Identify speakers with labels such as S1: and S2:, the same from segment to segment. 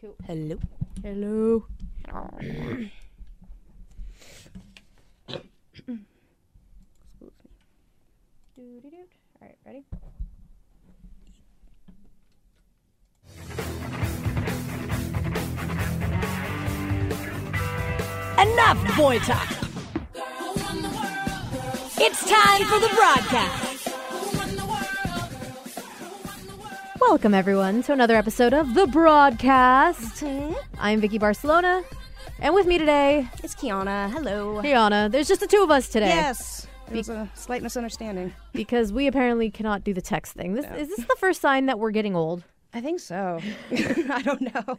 S1: Cool.
S2: Hello.
S1: Hello. Doo-doo-doo. All right, ready?
S2: Enough boy talk. It's time for the broadcast.
S1: Welcome everyone to another episode of the broadcast. I'm Vicky Barcelona, and with me today,
S2: is Kiana. Hello.
S1: Kiana. There's just the two of us today
S2: Yes. There's a slight misunderstanding.
S1: because we apparently cannot do the text thing. This is this the first sign that we're getting old.
S2: I think so. I don't know.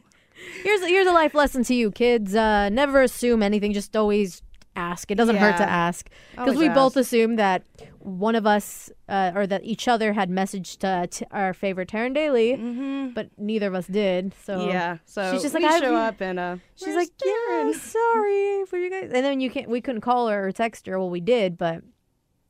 S1: Here's here's a life lesson to you kids. Uh, never assume anything. Just always ask. It doesn't hurt to ask because
S2: Always
S1: we both
S2: ask.
S1: assumed that one of us uh, or that each other had messaged uh, t- our favorite Taryn Daly, but neither of us did. So
S2: Mm-hmm. Yeah. So
S1: she's just like I
S2: show up and uh,
S1: She's
S2: "Where's
S1: like, yeah,
S2: Darren?"
S1: sorry for you guys. And then you can't. We couldn't call her or text her. Well, we did, but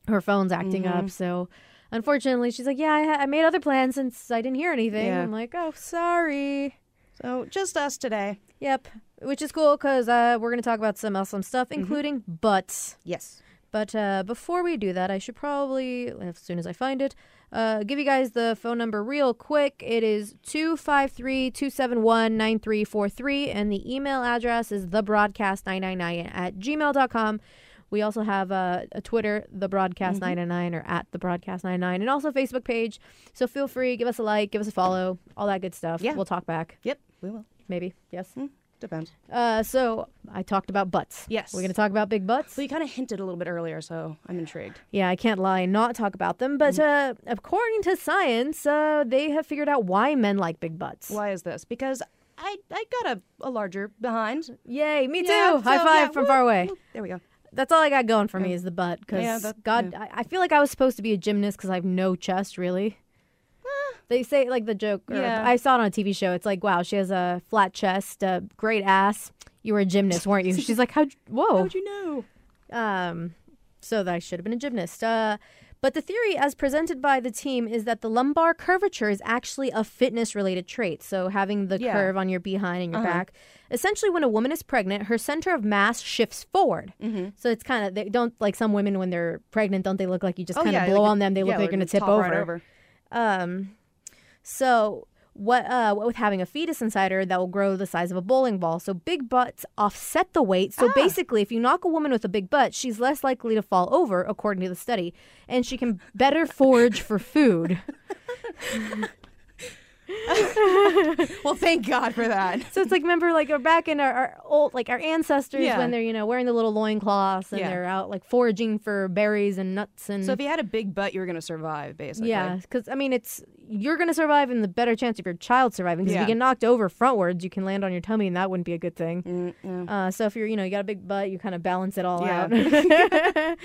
S1: her phone's acting
S2: Mm-hmm.
S1: up. So unfortunately, she's like, yeah, I, ha- I made other plans since I didn't hear anything.
S2: Yeah.
S1: I'm like, oh, sorry.
S2: So just us today.
S1: Yep, which is cool because uh, we're gonna talk about some awesome stuff,
S2: Mm-hmm.
S1: including butts.
S2: Yes.
S1: But uh, before we do that, I should probably, as soon as I find it, uh, give you guys the phone number real quick. It is 253 271 9343, and the email address is thebroadcast999 at gmail.com. We also have uh, a Twitter, the broadcast 999 or at the broadcast 99, and also a Facebook page. So feel free, give us a like, give us a follow, all that good stuff.
S2: Yeah.
S1: We'll talk back,
S2: Yep. We will.
S1: maybe. Yes.
S2: Depends.
S1: Uh, so I talked about butts.
S2: Yes.
S1: We're going to talk about big butts.
S2: Well, you kind of hinted a little bit earlier, so I'm intrigued.
S1: Yeah, I can't lie and not talk about them. But uh, according to science, uh, they have figured out why men like big butts.
S2: Why is this? Because I I got a, a larger behind.
S1: Yay, me too.
S2: Yeah,
S1: High
S2: so,
S1: five
S2: yeah,
S1: from far away.
S2: There we go.
S1: That's all I got going for me is the butt. Because
S2: Yeah,
S1: God, I, I feel like I was supposed to be a gymnast because I have no chest, really. They say like the joke.
S2: Yeah.
S1: I saw it on a TV show. It's like, wow, she has a flat chest, a great ass. You were a gymnast, weren't you? She's like, how? Whoa.
S2: How'd you know?
S1: Um, so that I should have been a gymnast. Uh, but the theory, as presented by the team, is that the lumbar curvature is actually a fitness-related trait. So having the
S2: Yeah.
S1: curve on your behind and your back, essentially, when a woman is pregnant, her center of mass shifts forward. Mm-hmm. So it's kind of they don't like some women when they're pregnant, don't they look like you just
S2: Oh,
S1: kind of
S2: yeah,
S1: blow
S2: like-
S1: on them? They look like they're going to tip over.
S2: Right over.
S1: Um, so what? Uh, what with having a fetus inside her that will grow the size of a bowling ball. So big butts offset the weight. So basically, if you knock a woman with a big butt, she's less likely to fall over, according to the study, and she can better forage for food.
S2: Well, thank God for that.
S1: So it's like remember, like our back in our, our old, like our ancestors
S2: Yeah.
S1: when they're you know wearing the little loincloths and
S2: Yeah.
S1: they're out like foraging for berries and nuts and.
S2: So if you had a big butt, you were gonna survive, basically.
S1: Yeah, because I mean, it's you're gonna survive, and the better chance of your child surviving. Because if you get knocked over frontwards, you can land on your tummy, and that wouldn't be a good thing.
S2: Yeah.
S1: Uh, so if you're, you know, you got a big butt, you kind of balance it all
S2: Yeah.
S1: out.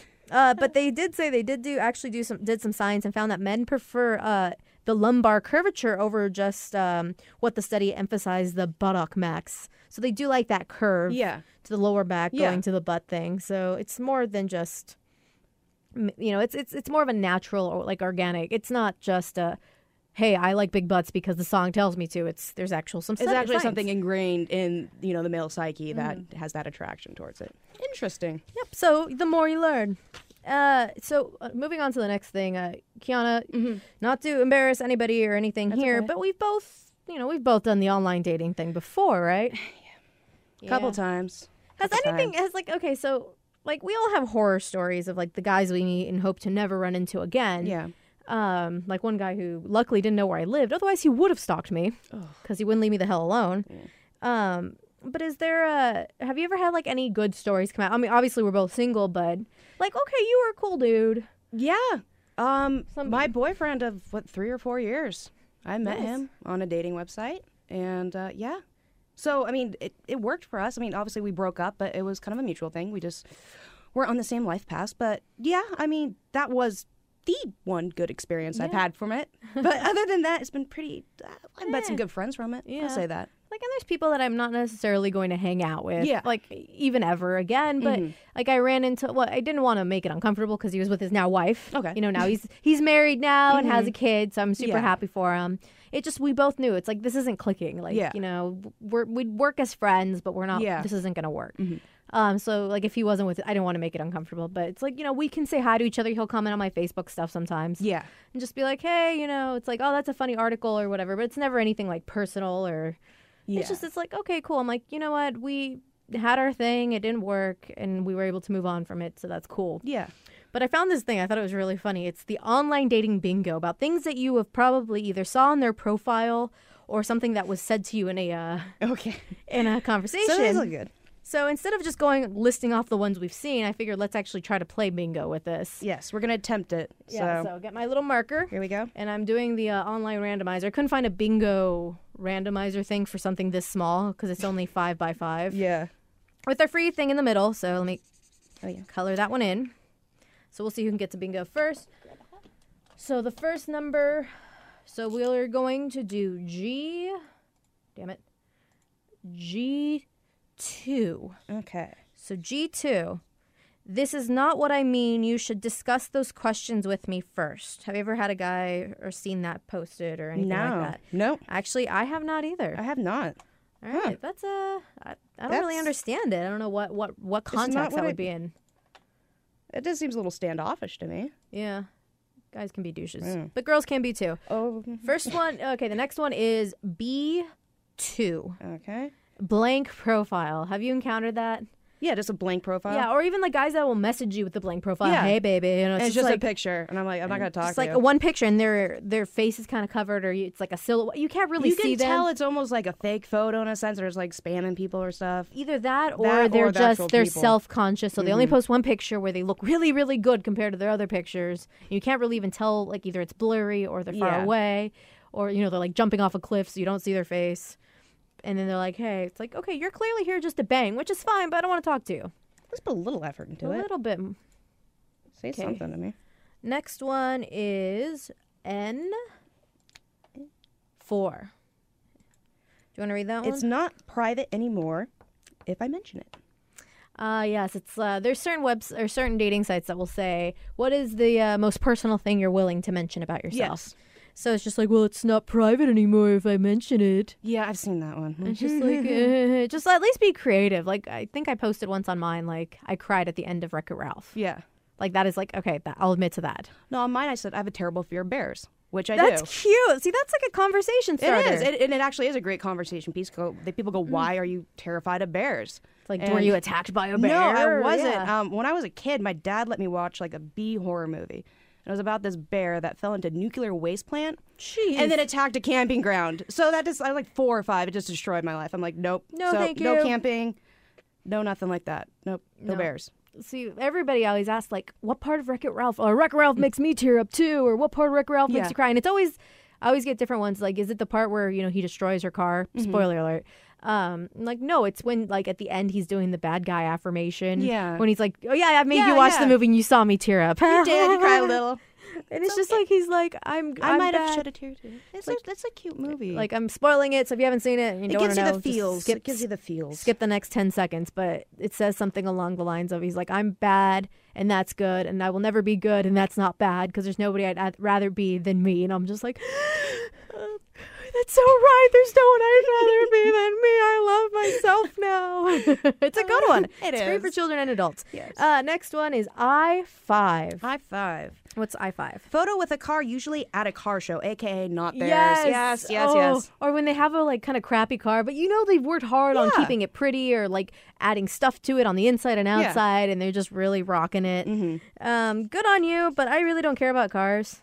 S1: uh, but they did say they did do actually do some did some science and found that men prefer uh, the lumbar curvature over just um, what the study emphasized the buttock max. So they do like that curve
S2: Yeah.
S1: to the lower back
S2: Yeah.
S1: going to the butt thing. So it's more than just you know, it's it's it's more of a natural or like organic. It's not just a hey, I like big butts because the song tells me to. It's there's actual some
S2: It's
S1: study-
S2: actually
S1: science.
S2: something ingrained in you know the male psyche that has that attraction towards it. Interesting.
S1: Yep. So the more you learn. Uh, so uh, moving on to the next thing, uh, Kiana, not to embarrass anybody or anything
S2: That's
S1: here,
S2: okay.
S1: but we've both, you know, we've both done the online dating thing before, right?
S2: Couple
S1: Yeah.
S2: times.
S1: Has
S2: Couple
S1: anything
S2: times.
S1: has like okay, so like we all have horror stories of like the guys we meet and hope to never run into again.
S2: Yeah.
S1: Um, like one guy who luckily didn't know where I lived. Otherwise, he would have stalked me because he wouldn't leave me the hell alone. Um, but is there a? Have you ever had like any good stories come out? I mean, obviously we're both single, but like, okay, you were a cool dude.
S2: Yeah. Um,
S1: Some-
S2: my boyfriend of what three or four years. I met
S1: Nice.
S2: him on a dating website, and uh, yeah. So I mean, it, it worked for us. I mean, obviously we broke up, but it was kind of a mutual thing. We just weren't on the same life path. But yeah, I mean, that was the one good experience I've had from it. But other than that, it's been pretty. Uh, I've met some good friends from it.
S1: Yeah.
S2: I'll say that.
S1: Like, and there's people that I'm not necessarily going to hang out with,
S2: Yeah.
S1: like even ever again. But
S2: Mhm.
S1: like, I ran into well, I didn't want to make it uncomfortable because he was with his now wife.
S2: Okay.
S1: you know, now he's he's married now and has a kid, so I'm super
S2: Yeah.
S1: happy for him. it just we both knew it's like this isn't clicking. Like
S2: Yeah.
S1: you know, we're we'd work as friends, but we're not.
S2: Yeah.
S1: This isn't gonna work.
S2: Mhm.
S1: Um, so like if he wasn't with, I didn't want to make it uncomfortable, but it's like you know we can say hi to each other. He'll comment on my Facebook stuff sometimes
S2: Yeah.
S1: and just be like, hey, you know, it's like oh that's a funny article or whatever, but it's never anything like personal or
S2: Yeah.
S1: it's just it's like okay cool. I'm like you know what we had our thing, it didn't work, and we were able to move on from it, so that's cool.
S2: yeah.
S1: But I found this thing. I thought it was really funny. It's the online dating bingo about things that you have probably either saw in their profile or something that was said to you in a uh,
S2: Okay.
S1: in a conversation.
S2: So that's good.
S1: So instead of just going listing off the ones we've seen, I figured let's actually try to play bingo with this.
S2: Yes, we're gonna attempt it.
S1: Yeah.
S2: so,
S1: get my little marker,
S2: here we go.
S1: and I'm doing the uh, online randomizer. I couldn't find a bingo randomizer thing for something this small because it's only five by five
S2: Yeah.
S1: with our free thing in the middle. So let me
S2: Oh yeah.
S1: color that one in. So we'll see who can get to bingo first. So the first number, so we're going to do G, damn it, G2.
S2: Okay.
S1: So G2, this is not what I mean. You should discuss those questions with me first. Have you ever had a guy or seen that posted or anything
S2: no.
S1: like that?
S2: No,
S1: Actually, I have not either.
S2: I have not.
S1: All right, that's a. I, I don't really understand it. I don't know what what what context
S2: what
S1: that
S2: I-
S1: would be in.
S2: It just seems a little standoffish to me.
S1: Yeah. Guys can be douches,
S2: Yeah.
S1: but girls can be too.
S2: Oh. Mm-hmm.
S1: First one, okay, the next one is B2,
S2: Okay.
S1: Blank profile. Have you encountered that?
S2: Yeah, just a blank profile.
S1: yeah, or even like guys that will message you with the blank profile.
S2: Yeah.
S1: Hey, baby, you know, it's,
S2: it's
S1: just like
S2: a picture, and I'm like, I'm not gonna talk to
S1: like
S2: you.
S1: one picture, and their their face is kind of covered, or you, it's like a silhouette. You can't really
S2: you
S1: see
S2: can
S1: them.
S2: tell it's almost like a fake photo in a sense, or it's like spamming people or stuff.
S1: Either that or
S2: That
S1: they're
S2: or
S1: just they're.
S2: Mm-hmm.
S1: self conscious, so they only post one picture where they look really really good compared to their other pictures. You can't really even tell like either it's blurry or they're far
S2: Yeah.
S1: away, or you know they're like jumping off a cliff so you don't see their face. And then they're like, "Hey, it's like okay, you're clearly here just to bang, which is fine, but I don't want to talk to you."
S2: Let's put a little effort into
S1: a
S2: it.
S1: A little bit.
S2: Say
S1: okay.
S2: something to me.
S1: Next one is N four. Do you want to read that one?
S2: It's not private anymore if I mention it.
S1: Uh, yes, it's uh, there's certain webs or certain dating sites that will say what is the uh, most personal thing you're willing to mention about yourself. So it's just like, well, it's not private anymore if I mention it.
S2: Yeah, I've seen that one.
S1: It's just like, eh, just at least be creative. Like I think I posted once on mine, like I cried at the end of Wreck It Ralph.
S2: yeah.
S1: Like that is like okay, that, I'll admit to that.
S2: No, on mine I said I have a terrible fear of bears, which I
S1: That's
S2: do.
S1: That's cute. See, that's like a conversation starter.
S2: It is, it, and it actually is a great conversation piece. Go, people
S1: Mm.
S2: go, "Why are you terrified of bears?"
S1: It's like,
S2: and-
S1: were you attacked by a bear?
S2: No, I wasn't.
S1: Yeah.
S2: Um, when I was a kid, my dad let me watch like a bee horror movie. It was about this bear that fell into a nuclear waste plant
S1: Jeez.
S2: and then attacked a camping ground. So that just, I was like four or five. It just destroyed my life. I'm like, nope.
S1: No,
S2: so,
S1: thank
S2: No camping. No, nothing like that. Nope. No,
S1: No.
S2: bears.
S1: See, everybody always asks, like, what part of Wreck It Ralph? Or Wreck It Ralph makes me tear up too, or what part of Wreck It Ralph makes you cry? And it's always, I always get different ones. Like, is it the part where you know he destroys her car?
S2: Mm-hmm.
S1: Spoiler alert. Um, like no, it's when like at the end he's doing the bad guy affirmation.
S2: Yeah.
S1: When he's like, oh yeah, I made
S2: Yeah,
S1: you watch
S2: yeah.
S1: the movie and you saw me tear up.
S2: You did. You cried a little.
S1: and it's just like he's like, I'm.
S2: I
S1: I'm
S2: might have shed a tear too. It's
S1: like-
S2: a, that's a cute movie.
S1: Like I'm spoiling it, so if you haven't seen it, you
S2: it gives you the feels.
S1: Skip,
S2: it gives you the feels.
S1: skip the next 10 seconds, but it says something along the lines of he's like, I'm bad and that's good, and I will never be good and that's not bad because there's nobody I'd, I'd rather be than me. And I'm just like, that's so right. There's no one I'd rather be than me. I love myself now. it's a good one.
S2: It
S1: it's great for children and adults.
S2: Yes.
S1: Uh, next one is I5.
S2: High five.
S1: What's I5?
S2: Photo with a car, usually at a car show, aka not theirs.
S1: Yes,
S2: yes, yes.
S1: Oh,
S2: yes.
S1: Or when they have a like kind of crappy car, but you know they've worked hard on keeping it pretty or like adding stuff to it on the inside and
S2: Yeah.
S1: outside, and they're just really rocking it.
S2: Mm-hmm.
S1: Um, good on you, but I really don't care about cars.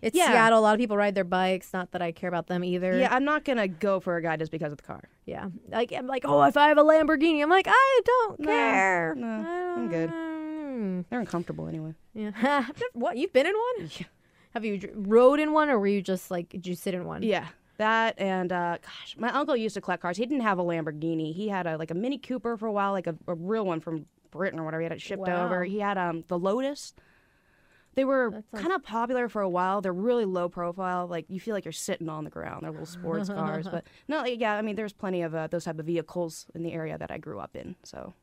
S1: It's
S2: Yeah.
S1: Seattle. A lot of people ride their bikes. Not that I care about them either.
S2: Yeah, I'm not gonna go for a guy just because of the car.
S1: yeah. Like I'm like, oh, if I have a Lamborghini, I'm like, I don't
S2: No,
S1: care.
S2: no,
S1: I
S2: I'm good. They're uncomfortable anyway.
S1: Yeah. what? You've been in one?
S2: Yeah.
S1: Have you rode in one, or were you just like, did you sit in one?
S2: Yeah, that and uh, gosh, my uncle used to collect cars. He didn't have a Lamborghini. He had a like a Mini Cooper for a while, like a, a real one from Britain or whatever. He had it shipped
S1: Wow.
S2: over. He had um the Lotus. They were
S1: That sounds-
S2: kind of popular for a while. They're really low profile. Like you feel like you're sitting on the ground. They're little sports cars, but no, like, yeah. I mean, there's plenty of uh, those type of vehicles in the area that I grew up in. So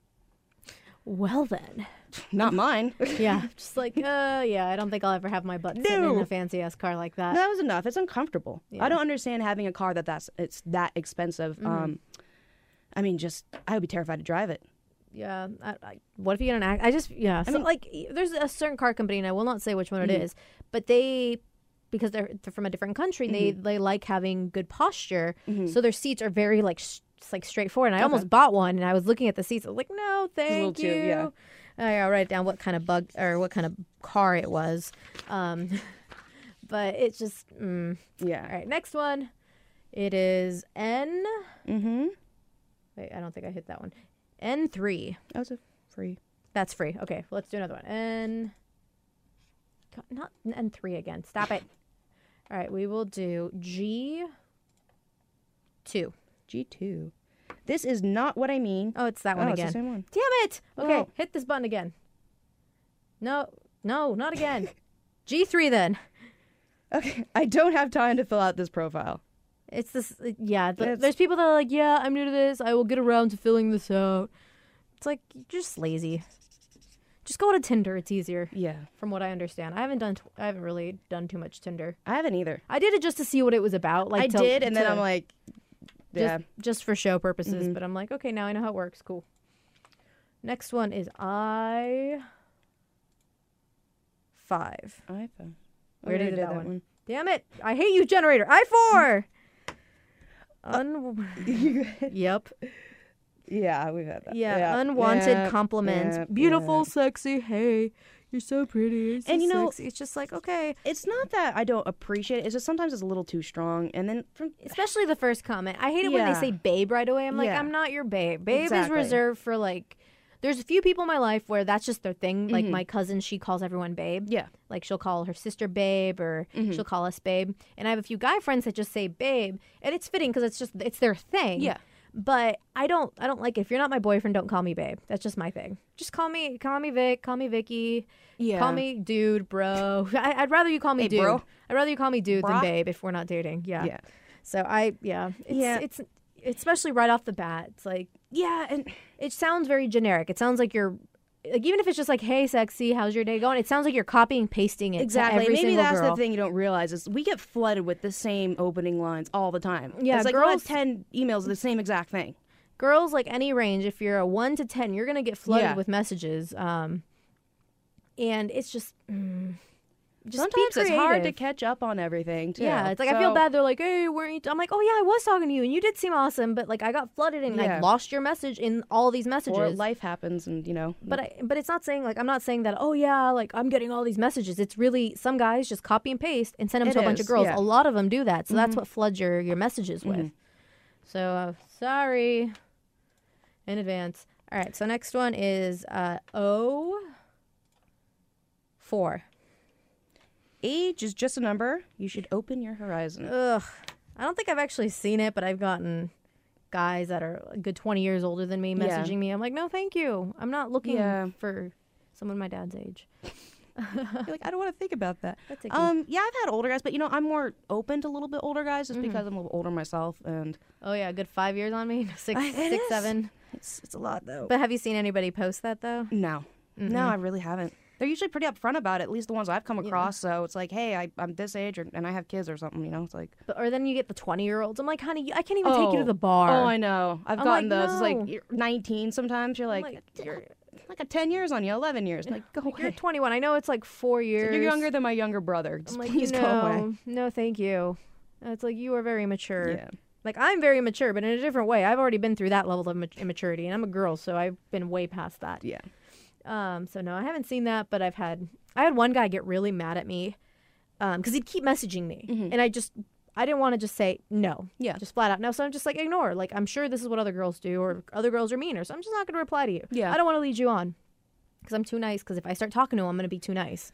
S1: Well then.
S2: Not mine.
S1: Yeah. just like, uh, yeah, I don't think I'll ever have my butt sitting in
S2: No.
S1: a fancy ass car like that.
S2: that was enough. It's uncomfortable. I don't understand having a car that that's it's that expensive.
S1: Mm-hmm.
S2: Um, I mean, just I would be terrified to drive it.
S1: Yeah. I, I, what if you get an act? I just, yeah. So,
S2: mean-
S1: like, there's a certain car company, and I will not say which one it
S2: Mhm.
S1: is, but they, because they're, they're from a different country, they,
S2: Mm-hmm.
S1: they like having good posture. So their seats are very, like, sh- like straightforward. And I
S2: Okay.
S1: almost bought one, and I was looking at the seats. I was like, no, thank you.
S2: too- yeah.
S1: I I'll write down what kind of bug or what kind of car it was. Um, but it's just, mm.
S2: Yeah.
S1: all right. Next one. It is N.
S2: Mm-hmm.
S1: Wait, I don't think I hit that one. N3.
S2: That was a free.
S1: That's free. Okay, let's do another one. N. Not N three again. Stop it. All right, we will do G. Two.
S2: G two. This is not what I mean.
S1: Oh, it's that one
S2: oh, it's
S1: again.
S2: the same one.
S1: Damn it! Okay,
S2: Oh.
S1: hit this button again. No, no, not again. G3 then.
S2: Okay, I don't have time to fill out this profile.
S1: It's this. Yeah, the,
S2: It's-
S1: there's people that are like, yeah, I'm new to this. I will get around to filling this out. It's like you're just lazy. Just go to Tinder. It's easier,
S2: Yeah,
S1: from what I understand. I haven't done. T- I haven't really done too much Tinder.
S2: I haven't either.
S1: I did it just to see what it was about. Like
S2: I
S1: to-
S2: did, and then I'm like,
S1: just,
S2: yeah,
S1: just for show purposes.
S2: Mhm.
S1: But I'm like, okay, now I know how it works. Cool. Next one is I five.
S2: iPhone.
S1: We already
S2: already
S1: did that one. Damn it! I hate you, generator. I four. Uh, Un- yep.
S2: yeah, we've had that.
S1: Yeah. Unwanted
S2: yeah,
S1: compliments.
S2: yeah,
S1: Beautiful,
S2: yeah.
S1: sexy. Hey, you're so pretty. You're so
S2: And you know-
S1: sexy. it's just like okay.
S2: It's not that I don't appreciate it. It's just sometimes it's a little too strong, and then from
S1: Especially the first comment. I hate it when they say babe right away. I'm like,
S2: Yeah.
S1: I'm not your babe. Babe
S2: Exactly.
S1: is reserved for like. There's a few people in my life where that's just their thing. Like
S2: Mhm.
S1: my cousin, she calls everyone babe.
S2: yeah,
S1: Like she'll call her sister babe, or
S2: Mhm.
S1: she'll call us babe. And I have a few guy friends that just say babe, and it's fitting because it's just it's their thing.
S2: yeah,
S1: But I don't I don't like it. if you're not my boyfriend, don't call me babe. That's just my thing. Just call me call me Vic, call me Vicky,
S2: yeah.
S1: call me dude, bro. I, I'd rather you call me
S2: Hey,
S1: dude.
S2: bro.
S1: I'd rather you call me dude than babe if we're not dating. Yeah.
S2: Yeah,
S1: So I yeah it's,
S2: Yeah.
S1: it's especially right off the bat. It's like
S2: yeah, and
S1: it sounds very generic. It sounds like you're like even if it's just like hey sexy, how's your day going? It sounds like you're copying pasting it
S2: exactly. Maybe that's
S1: girl.
S2: the thing you don't realize is we get flooded with the same opening lines all the time.
S1: Yeah,
S2: it's like
S1: girls-
S2: girls ten emails of the same exact thing.
S1: girls like any range if you're a 1 to 10 you're gonna get flooded
S2: Yeah.
S1: with messages um and it's just mm, just
S2: Sometimes it's hard to catch up on everything. Too.
S1: yeah it's like i feel bad they're like hey weren't you i'm like oh yeah i was talking to you and you did seem awesome but like i got flooded and
S2: Yeah.
S1: i lost your message in all these messages.
S2: Or life happens, and you know.
S1: but I, but it's not saying like I'm not saying that oh yeah like I'm getting all these messages. It's really some guys just copy and paste and send them
S2: It
S1: to a bunch of girls.
S2: yeah.
S1: A lot of them do that, so that's
S2: Mhm.
S1: what floods your your messages with.
S2: Mhm.
S1: So uh, sorry in advance. All right, so next one is uh, O four.
S2: Age is just a number. You should open your horizon.
S1: Ugh, I don't think I've actually seen it, but I've gotten guys that are a good 20 years older than me
S2: Yeah.
S1: messaging me. I'm like, no, thank you. I'm not looking
S2: Yeah.
S1: for someone my dad's age.
S2: You're like, I don't want to think about that. Um, yeah, I've had older guys, but you know, I'm more open to a little bit older guys just
S1: Mhm.
S2: because I'm a little older myself, and
S1: Oh yeah, a good five years on me, six,
S2: I-
S1: six, seven.
S2: it's it's a lot though.
S1: But have you seen anybody post that though?
S2: no,
S1: Mm-mm.
S2: no, I really haven't. They're usually pretty upfront about it. At least the ones I've come
S1: Yeah.
S2: across. So it's like, hey, I, I'm this age, or, and I have kids or something. You know, it's like,
S1: But, or then you get the twenty year olds. I'm like, honey, I can't even take you to
S2: Oh.
S1: the bar.
S2: oh, I know. I've
S1: I'm
S2: gotten
S1: like,
S2: those. It's like you're 19 sometimes. You're
S1: I'm
S2: like,
S1: you're,
S2: like a 10 years on you, 11 years. Like, go
S1: like, you're 21. I know it's like four years.
S2: like, you're younger than my younger brother. Just
S1: I'm like,
S2: please
S1: no,
S2: go away.
S1: no, thank you. And It's like you are very mature.
S2: Yeah.
S1: Like I'm very mature, but in a different way. I've already been through that level of mat- immaturity, and I'm a girl, so I've been way past that.
S2: Yeah.
S1: Um, so no, I haven't seen that, but I've had I had one guy get really mad at me, um, because he'd keep messaging me,
S2: Mhm.
S1: and I just I didn't want to just say no,
S2: Yeah.
S1: just flat out no. So I'm just like ignore. Like I'm sure this is what other girls do, or other girls are meaner, so I'm just not gonna reply to you.
S2: Yeah.
S1: I don't want to lead you on, because I'm too nice. Because if I start talking to him, I'm gonna be too nice.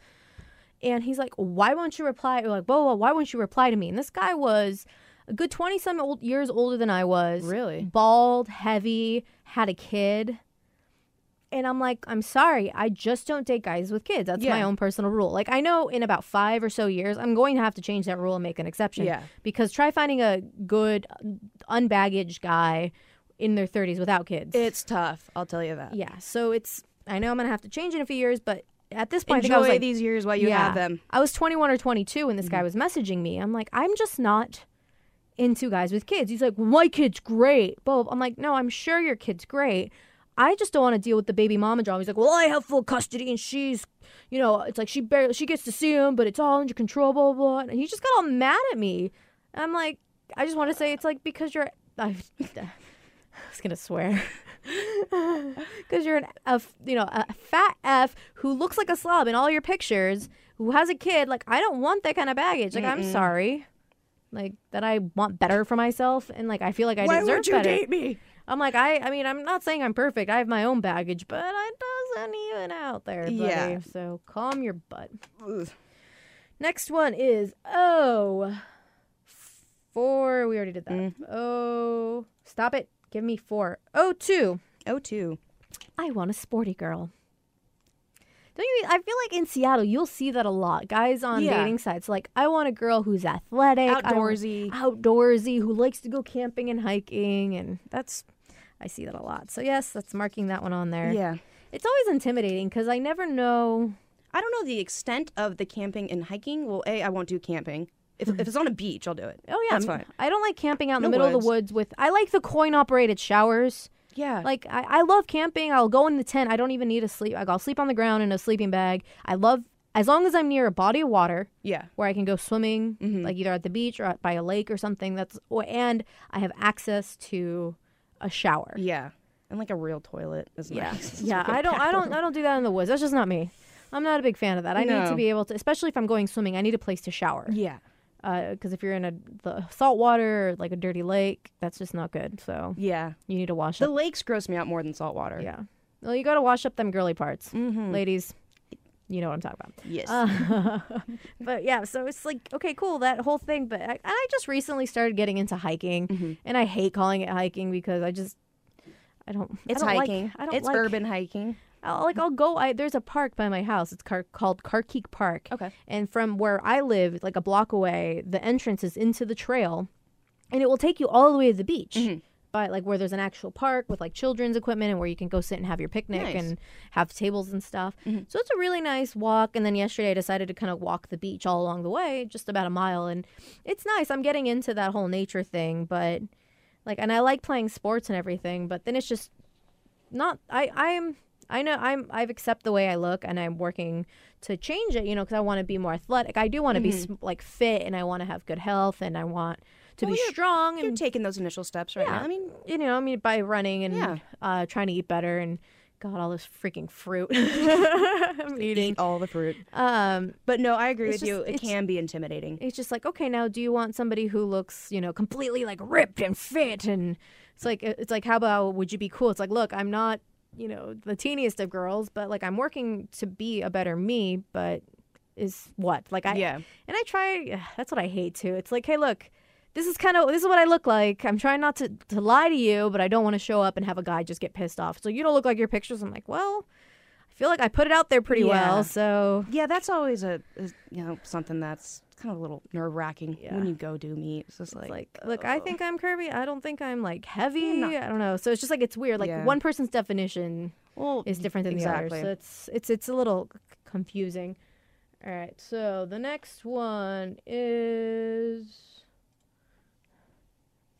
S1: And he's like, why won't you reply? Like, whoa, whoa, why won't you reply to me? And this guy was a good twenty some old years older than I was
S2: Really?
S1: bald, heavy, had a kid. And I'm like, I'm sorry, I just don't date guys with kids. That's my own personal rule. Like, I know in about five or so years, I'm going to have to change that rule and make an exception.
S2: Yeah.
S1: Because try finding a good, unbaggaged guy in their 30s without kids.
S2: It's tough. I'll tell you that.
S1: yeah. So it's I know I'm gonna have to change in a few years, but at this point, I think I
S2: Enjoy
S1: was like,
S2: these years while you
S1: yeah.
S2: have them.
S1: I was 21 or 22 when this
S2: Mm-hmm.
S1: guy was messaging me. I'm like, I'm just not into guys with kids. He's like, well, my kid's great. Bob, I'm like, no, I'm sure your kid's great. I just don't want to deal with the baby mama drama. He's like, well, I have full custody and she's, you know, it's like she barely she gets to see him, but it's all under control, blah blah. blah. And he just got all mad at me. And I'm like, I just want to say it's like because you're. I, I was gonna swear. Because you're an, f- you know, a fat F who looks like a slob in all your pictures, who has a kid. Like, I don't want that kind of baggage. Like, I'm sorry. Like, that I want better for myself. And, like, I feel like I deserve better.
S2: date me?
S1: I'm like, I, I mean, I'm not saying I'm perfect. I have my own baggage, but it doesn't even out there, buddy.
S2: Yeah.
S1: So calm your butt. Next one is oh four. We already did that.
S2: Mm-hmm.
S1: Oh, stop it. Give me four. Oh two.
S2: Oh, two.
S1: I want a sporty girl. Don't you? I feel like in Seattle you'll see that a lot. Guys on
S2: Yeah.
S1: dating sites like, I want a girl who's athletic,
S2: Outdoorsy.
S1: outdoorsy, who likes to go camping and hiking, and that's I see that a lot. So yes, that's marking that one on there.
S2: Yeah.
S1: It's always intimidating because I never know.
S2: I don't know the extent of the camping and hiking. Well, A, I won't do camping. If, hmm. if it's on a beach, I'll do it.
S1: Oh yeah,
S2: That's fine.
S1: I don't like camping out in
S2: No
S1: the middle of the woods with. I like the coin operated showers.
S2: Yeah.
S1: Like I, I love camping. I'll go in the tent. I don't even need to sleep. I'll sleep on the ground in a sleeping bag. I love as long as I'm near a body of water
S2: yeah.
S1: where I can go swimming,
S2: Mm-hmm.
S1: like either at the beach or by a lake or something. That's and I have access to a shower.
S2: Yeah. And like a real toilet is
S1: Yeah,
S2: nice.
S1: yeah. I don't, I don't, I don't do that in the woods. That's just not me. I'm not a big fan of that. I need to be able to, especially if I'm going swimming. I need a place to shower.
S2: Yeah.
S1: Because if you're in a the salt water or like a dirty lake, that's just not good. So
S2: Yeah.
S1: you need to wash
S2: The
S1: up.
S2: lakes gross me out more than salt water.
S1: Yeah. Well, you got to wash up them girly parts,
S2: Mm-hmm.
S1: ladies. You know what I'm talking about.
S2: Yes.
S1: Uh, but yeah, so it's like okay, cool that whole thing. But I, I just recently started getting into hiking,
S2: Mm-hmm.
S1: and I hate calling it hiking because I just I don't.
S2: it's
S1: I don't like-
S2: hiking.
S1: I don't
S2: it's
S1: like,
S2: urban hiking.
S1: I'll, like I'll go. I, there's a park by my house. It's car, called Carkeek Park.
S2: Okay.
S1: And from where I live, like a block away, the entrance is into the trail, and it will take you all the way to the beach.
S2: Mm-hmm.
S1: But like where there's an actual park with like children's equipment and where you can go sit and have your picnic
S2: Nice. Mm-hmm.
S1: and have tables and stuff. So it's a really nice walk. And then yesterday I decided to kind of walk the beach all along the way, just about a mile, and it's nice. I'm getting into that whole nature thing, but like, and I like playing sports and everything, but then it's just not. I I am. I know I'm I've accept the way I look and I'm working to change it, you know, because I want to be more athletic. I do want to be
S2: Mm-hmm.
S1: s like fit and I want to have good health and I want to
S2: Well,
S1: be
S2: you're-
S1: strong
S2: You're
S1: and
S2: taking those initial steps right
S1: Yeah.
S2: now. I mean,
S1: you know, I mean by running and
S2: Yeah.
S1: uh, trying to eat better and God, all this freaking fruit I'm eating.
S2: eat all the fruit.
S1: Um,
S2: But no, I agree with you. It can be intimidating.
S1: it's just like okay, now do you want somebody who looks, you know, completely like ripped and fit and it's like it's like how about would you be cool? It's like look, I'm not you know the teeniest of girls, but like I'm working to be a better me, but is what like I
S2: yeah.
S1: And I try. That's what I hate too. It's like, hey, look, this is kind of this is what I look like. I'm trying not to to lie to you, but I don't want to show up and have a guy just get pissed off. So you don't look like your pictures. I'm like, well, I feel like I put it out there pretty
S2: Yeah.
S1: well. So
S2: Yeah, that's always a, is, you know something that's kind of a little nerve wracking
S1: Yeah.
S2: when you go do meet. It's just
S1: it's
S2: like,
S1: like, look, I think I'm curvy. I don't think I'm like heavy.
S2: Not.
S1: I don't know. So it's just like it's weird. Like
S2: Yeah.
S1: one person's definition
S2: well,
S1: is different than
S2: exactly.
S1: the other. So it's it's it's a little confusing. All right. So the next one is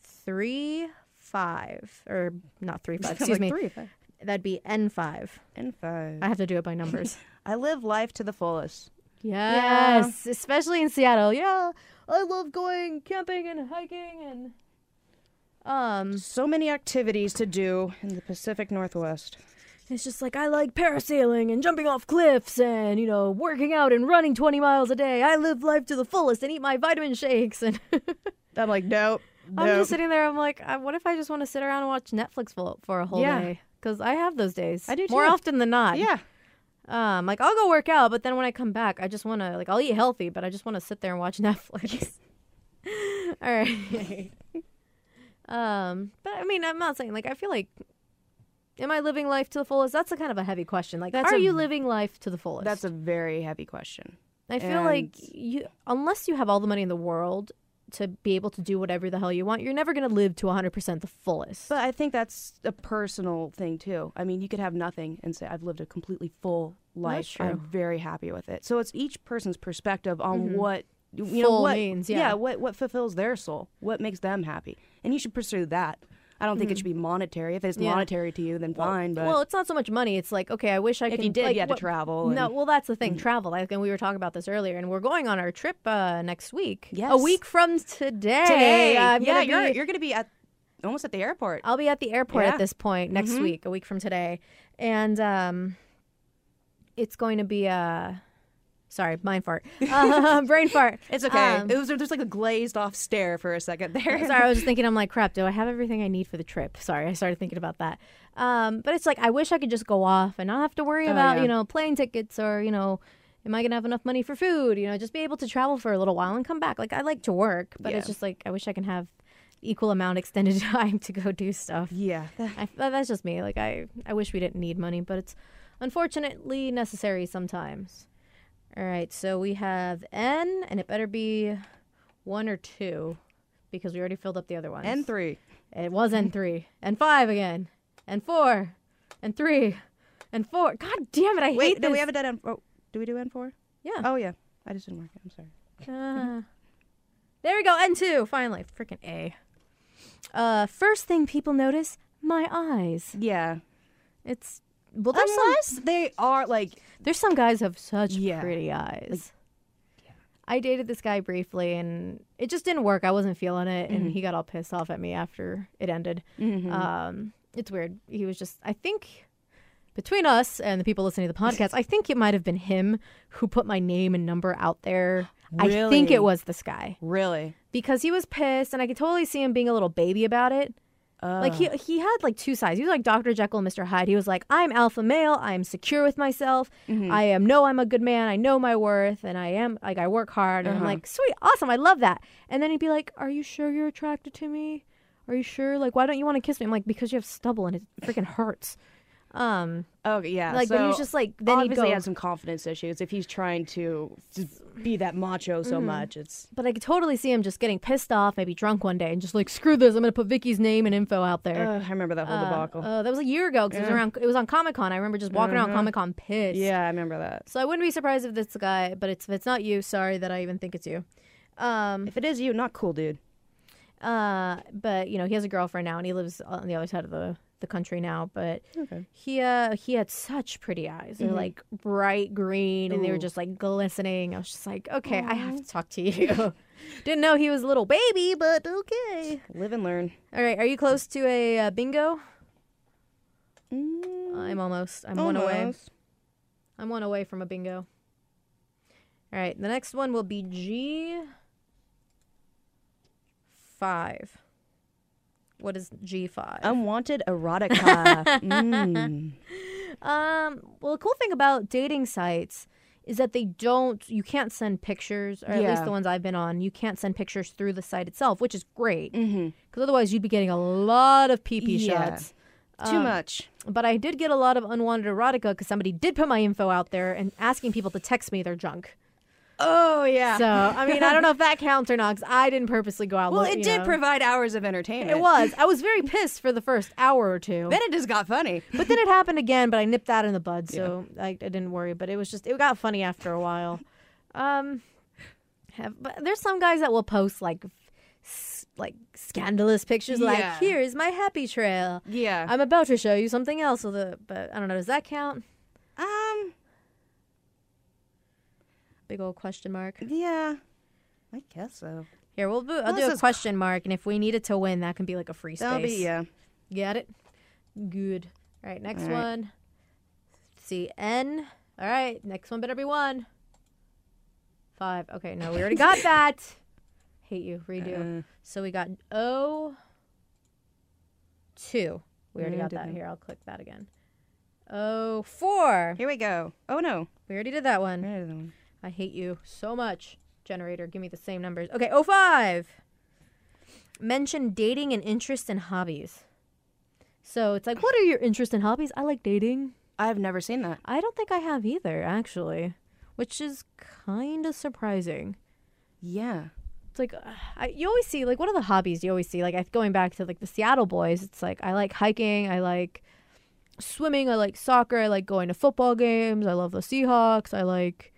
S1: three five or not three five. Excuse
S2: like
S1: me.
S2: Three, five,
S1: That'd be N five.
S2: N five.
S1: I have to do it by numbers.
S2: I live life to the fullest.
S1: Yes, especially in Seattle. Yeah, I love going camping and hiking and um.
S2: So many activities to do in the Pacific Northwest.
S1: It's just like I like parasailing and jumping off cliffs and you know working out and running 20 miles a day. I live life to the fullest and eat my vitamin shakes and
S2: I'm like, nope.
S1: I'm just sitting there. I'm like, what if I just want to sit around and watch Netflix for, for a whole
S2: Yeah.
S1: day? Because I have those days.
S2: I do
S1: more often than not.
S2: yeah.
S1: Um, like I'll go work out, but then when I come back, I just want to like I'll eat healthy, but I just want to sit there and watch Netflix. All right. um, but I mean, I'm not saying like I feel like. Am I living life to the fullest? That's a kind of a heavy question. Like,
S2: That's
S1: are
S2: a-
S1: you living life to the fullest?
S2: That's a very heavy question.
S1: I feel like you, unless you have all the money in the world, to be able to do whatever the hell you want, you're never going to live to 100% the fullest.
S2: But I think that's a personal thing too. I mean, you could have nothing and say, I've lived a completely full life. I'm very happy with it. So it's each person's perspective on
S1: Mhm.
S2: what you know
S1: Full
S2: what
S1: means, yeah.
S2: what what fulfills their soul, what makes them happy, and you should pursue that. I don't think it should be monetary. If it's
S1: Mm-hmm. Yeah.
S2: monetary to you, then fine. But
S1: well, it's not so much money. It's like, okay, I wish I
S2: if
S1: could.
S2: you did,
S1: like,
S2: you had
S1: what-
S2: to travel.
S1: No, well, that's the thing. Travel. Like, and we were talking about this earlier, and we're going on our trip uh, next week. a week from today.
S2: today,
S1: I'm
S2: yeah,
S1: gonna
S2: you're
S1: be-
S2: you're gonna be at almost at the airport.
S1: I'll be at the airport
S2: Yeah.
S1: at this point next
S2: Mhm.
S1: week, a week from today, and um, it's going to be a. Sorry, mind fart, uh, brain fart.
S2: It's okay.
S1: Um,
S2: it was just like a glazed off stare for a second there.
S1: Sorry, I was just thinking. I'm like, crap. Do I have everything I need for the trip? Sorry, I started thinking about that. Um, but it's like I wish I could just go off and not have to worry
S2: Oh,
S1: about
S2: yeah.
S1: you know plane tickets or you know, am I gonna have enough money for food? You know, just be able to travel for a little while and come back. Like I like to work, but it's just like I wish I can have equal amount extended time to go do stuff.
S2: yeah.
S1: I, that's just me. Like I, I wish we didn't need money, but it's unfortunately necessary sometimes. All right, so we have N, and it better be one or two, because we already filled up the other ones.
S2: N three.
S1: It was N three and five again, and four, and three, and four. God damn it! I hate it.
S2: Wait,
S1: hate
S2: no,
S3: we
S2: haven't done N. Oh, do we do N four?
S1: Yeah.
S2: Oh yeah, I just didn't work it. I'm sorry.
S1: Ah. there we go. N two. Finally, freaking A. Uh, first thing people notice: my eyes.
S2: Yeah.
S1: It's well, there's some
S2: they are like
S1: There's some guys have such
S2: Yeah.
S1: pretty eyes. I dated this guy briefly and it just didn't work. I wasn't feeling it and
S2: Mhm.
S1: he got all pissed off at me after it ended.
S2: mhm.
S1: Um it's weird. He was just I think between us and the people listening to the podcast, I think it might have been him who put my name and number out there. I think it was this guy
S2: really.
S1: because he was pissed and I could totally see him being a little baby about it. Like he he had like two sides. He was like Dr. Jekyll and Mr. Hyde. He was like, I'm alpha male. I am secure with myself.
S2: Mhm.
S1: I am know I'm a good man. I know my worth, and I am like I work hard. And I'm
S2: Uh-huh.
S1: like, sweet, awesome. I love that. And then he'd be like, Are you sure you're attracted to me? Are you sure? Like, why don't you want to kiss me? I'm like, because you have stubble and it freaking hurts. Um,
S2: Oh yeah.
S1: like, but he was just like, then he'd
S2: obviously
S1: go.
S2: has some confidence issues if he's trying to be that macho so
S1: Mhm.
S2: much. It's
S1: but I could totally see him just getting pissed off, maybe drunk one day, and just like, screw this. I'm gonna put Vicky's name and info out there.
S2: uh, I remember that whole
S1: Uh,
S2: debacle.
S1: uh, that was a year ago because it was around. It was on Comic Con. I remember just walking around
S2: Mhm.
S1: Comic Con pissed.
S2: yeah, I remember that.
S1: So I wouldn't be surprised if a guy, but it's, if it's not you, sorry that I even think it's you. Um,
S2: If it is you, not cool, dude.
S1: uh, but you know he has a girlfriend now, and he lives on the other side of the the country now. But
S2: Okay.
S1: he uh he had such pretty eyes. They're
S2: Mhm.
S1: like bright green, and they were just like glistening. I was just like, okay, I have to talk to you. Didn't know he was a little baby, but okay.
S2: Live and learn.
S1: All right, are you close to a uh, bingo?
S2: Mm,
S1: I'm almost. I'm one away.
S2: almost.
S1: I'm one away from a bingo. All right, the next one will be G five. What is G five?
S2: Unwanted erotica. mm.
S1: Um, well, the cool thing about dating sites is that they don't. You can't send pictures, or at least the ones I've been on. You can't send pictures through the site itself, which is great because otherwise you'd be getting a lot of pee pee
S2: Yeah.
S1: shots.
S2: Too
S1: Um,
S2: much.
S1: But I did get a lot of unwanted erotica because somebody did put my info out there and asking people to text me their junk.
S2: Oh yeah.
S1: So I mean, I don't know if that counts or not because I didn't purposely go out.
S2: well,
S1: look-
S2: it did
S1: know.
S2: provide hours of entertainment.
S1: It was. I was very pissed for the first hour or two.
S2: Then it just got funny.
S1: But then it happened again, but I nipped that in the bud, so I, I didn't worry. But it was just it got funny after a while. Um, have, but there's some guys that will post like like scandalous pictures,
S2: Yeah.
S1: like here's my happy trail.
S2: Yeah.
S1: I'm about to show you something else with it, but I don't know. Does that count? Big old question mark.
S2: Yeah. I guess so.
S1: Here, we'll do, I'll do a question mark, and if we needed to win, that can be like a free space.
S2: That'll be yeah.
S1: Get it? Good. All right, next
S2: All right.
S1: one. See N. All right, next one better be one. Five. Okay, no, we already got that. Hate you. Redo.
S2: Uh,
S1: So we got O. Two. We already
S2: Yeah,
S1: got
S2: did
S1: that.
S2: that.
S1: Here, I'll click that again. O four.
S2: here we go. Oh no.
S1: We already did that one.
S2: One.
S1: I hate you so much. Generator, give me the same numbers. Okay, O five. Mention dating and interests and hobbies. So it's like, what are your interests and hobbies? I like dating.
S2: I've never seen that.
S1: I don't think I have either, actually, which is kind of surprising.
S2: Yeah.
S1: it's like uh, I, you always see like what are the hobbies you always see like I, going back to like the Seattle boys. It's like I like hiking. I like swimming. I like soccer. I like going to football games. I love the Seahawks. I like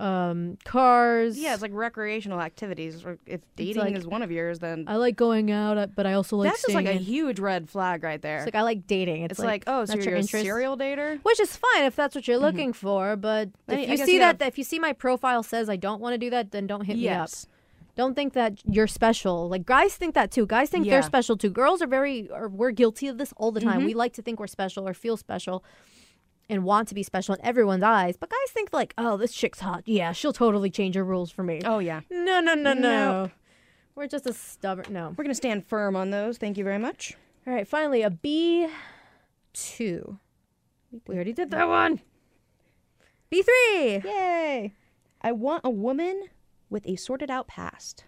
S1: um, cars.
S2: Yeah, it's like recreational activities. Or if dating
S1: like-
S2: is one of yours, then
S1: I like going out, uh, but I also like
S2: that's just like a
S1: in-
S2: huge red flag right there.
S1: It's like I like dating. It's,
S2: It's like, oh, so
S1: that's
S2: you're
S1: your
S2: a
S1: interest.
S2: serial dater?
S1: Which is fine if that's what you're looking for, but
S2: I-
S1: if
S2: I
S1: you
S2: guess
S1: see
S2: you
S1: that, if you see my profile says I don't want to do that, then don't hit me up. Don't think that you're special. Like guys think that too. Guys think they're special too. Girls are very, or we're guilty of this all the time.
S2: Mhm.
S1: We like to think we're special or feel special, and want to be special in everyone's eyes. But guys think like, oh, this chick's hot. Yeah, she'll totally change her rules for me.
S2: Oh yeah.
S1: No, no, no, no.
S2: No.
S1: We're just a stubborn. No.
S2: We're gonna stand firm on those. Thank you very much.
S1: All right. Finally, a B two. We already did that one. B three.
S2: Yay! I want a woman with a sorted out past.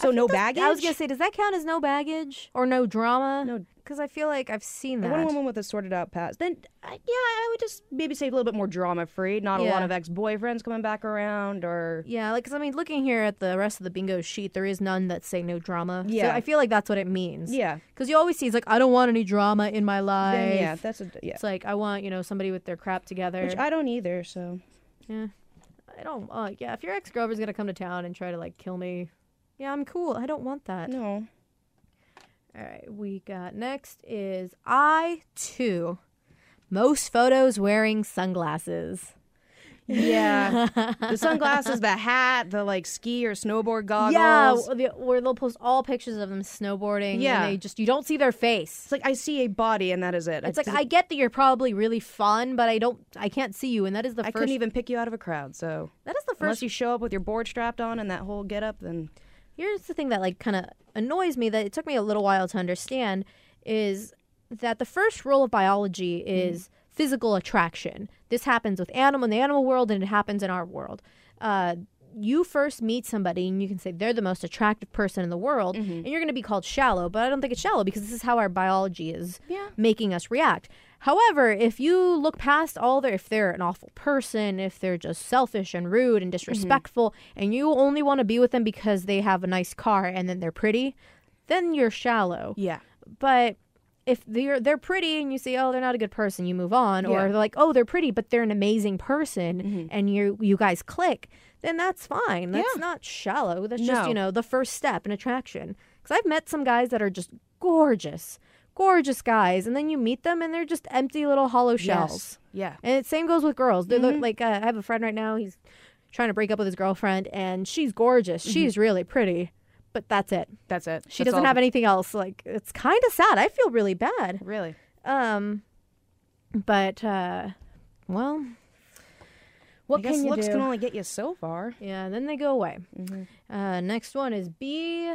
S2: So no baggage.
S1: I was gonna say, does that count as no baggage or no drama?
S2: No.
S1: because I feel like I've seen
S2: I
S1: that.
S2: a woman with a sorted out past. Then, uh, yeah, I would just maybe say a little bit more drama free. Not a lot of ex boyfriends coming back around, or
S1: Yeah, like, cause I mean, looking here at the rest of the bingo sheet, there is none that say no drama. so
S2: Yeah.
S1: I feel like that's what it means.
S2: yeah,
S1: because you always see it's like I don't want any drama in my life.
S2: then yeah, that's a yeah.
S1: It's like I want you know somebody with their crap together.
S2: Which I don't either. So
S1: yeah, I don't. Uh, yeah, if your ex girlfriend's gonna come to town and try to like kill me, yeah, I'm cool. I don't want that.
S2: no.
S1: All right, we got next is I too. Most photos wearing sunglasses.
S2: Yeah, the sunglasses, the hat, the like ski or snowboard goggles.
S1: Yeah, the, where they'll post all pictures of them snowboarding.
S2: Yeah.
S1: and they just you don't see their face.
S2: It's like I see a body and that is it.
S1: It's
S2: I,
S1: like I get that you're probably really fun, but I don't, I can't see you, and that is the
S2: I
S1: first.
S2: couldn't even pick you out of a crowd. So
S1: that is the first.
S2: unless you show up with your board strapped on and that whole get up, then
S1: Here's the thing that like kind of annoys me that it took me a little while to understand is that the first rule of biology is physical attraction. This happens with animal in the animal world, and it happens in our world. Uh, you first meet somebody and you can say they're the most attractive person in the world and you're going to be called shallow but i don't think it's shallow because this is how our biology is
S2: Yeah.
S1: making us react however if you look past all their if they're an awful person if they're just selfish and rude and mm-hmm. disrespectful and you only want to be with them because they have a nice car and then they're pretty then you're shallow.
S2: Yeah,
S1: but if they're they're pretty and you say oh they're not a good person you move on. Or they're like oh they're pretty but they're an amazing person mm-hmm. and you you guys click then that's fine. That's
S2: Yeah.
S1: not shallow. That's just you know the first step in attraction. Because i've met some guys that are just gorgeous gorgeous guys and then you meet them and they're just empty little hollow shells
S2: yes, yeah.
S1: and it same goes with girls. They
S2: Mm-hmm.
S1: look like uh, I have a friend right now. He's trying to break up with his girlfriend, and she's gorgeous.
S2: Mm-hmm.
S1: She's really pretty, but that's it.
S2: That's it.
S1: She
S2: That's
S1: doesn't
S2: all-
S1: have anything else. Like it's kind of sad. I feel really bad.
S2: really.
S1: Um, but uh, well, what
S2: I guess
S1: can you
S2: looks
S1: do?
S2: can only get you so far.
S1: yeah, then they go away.
S2: Mhm.
S1: Uh, next one is B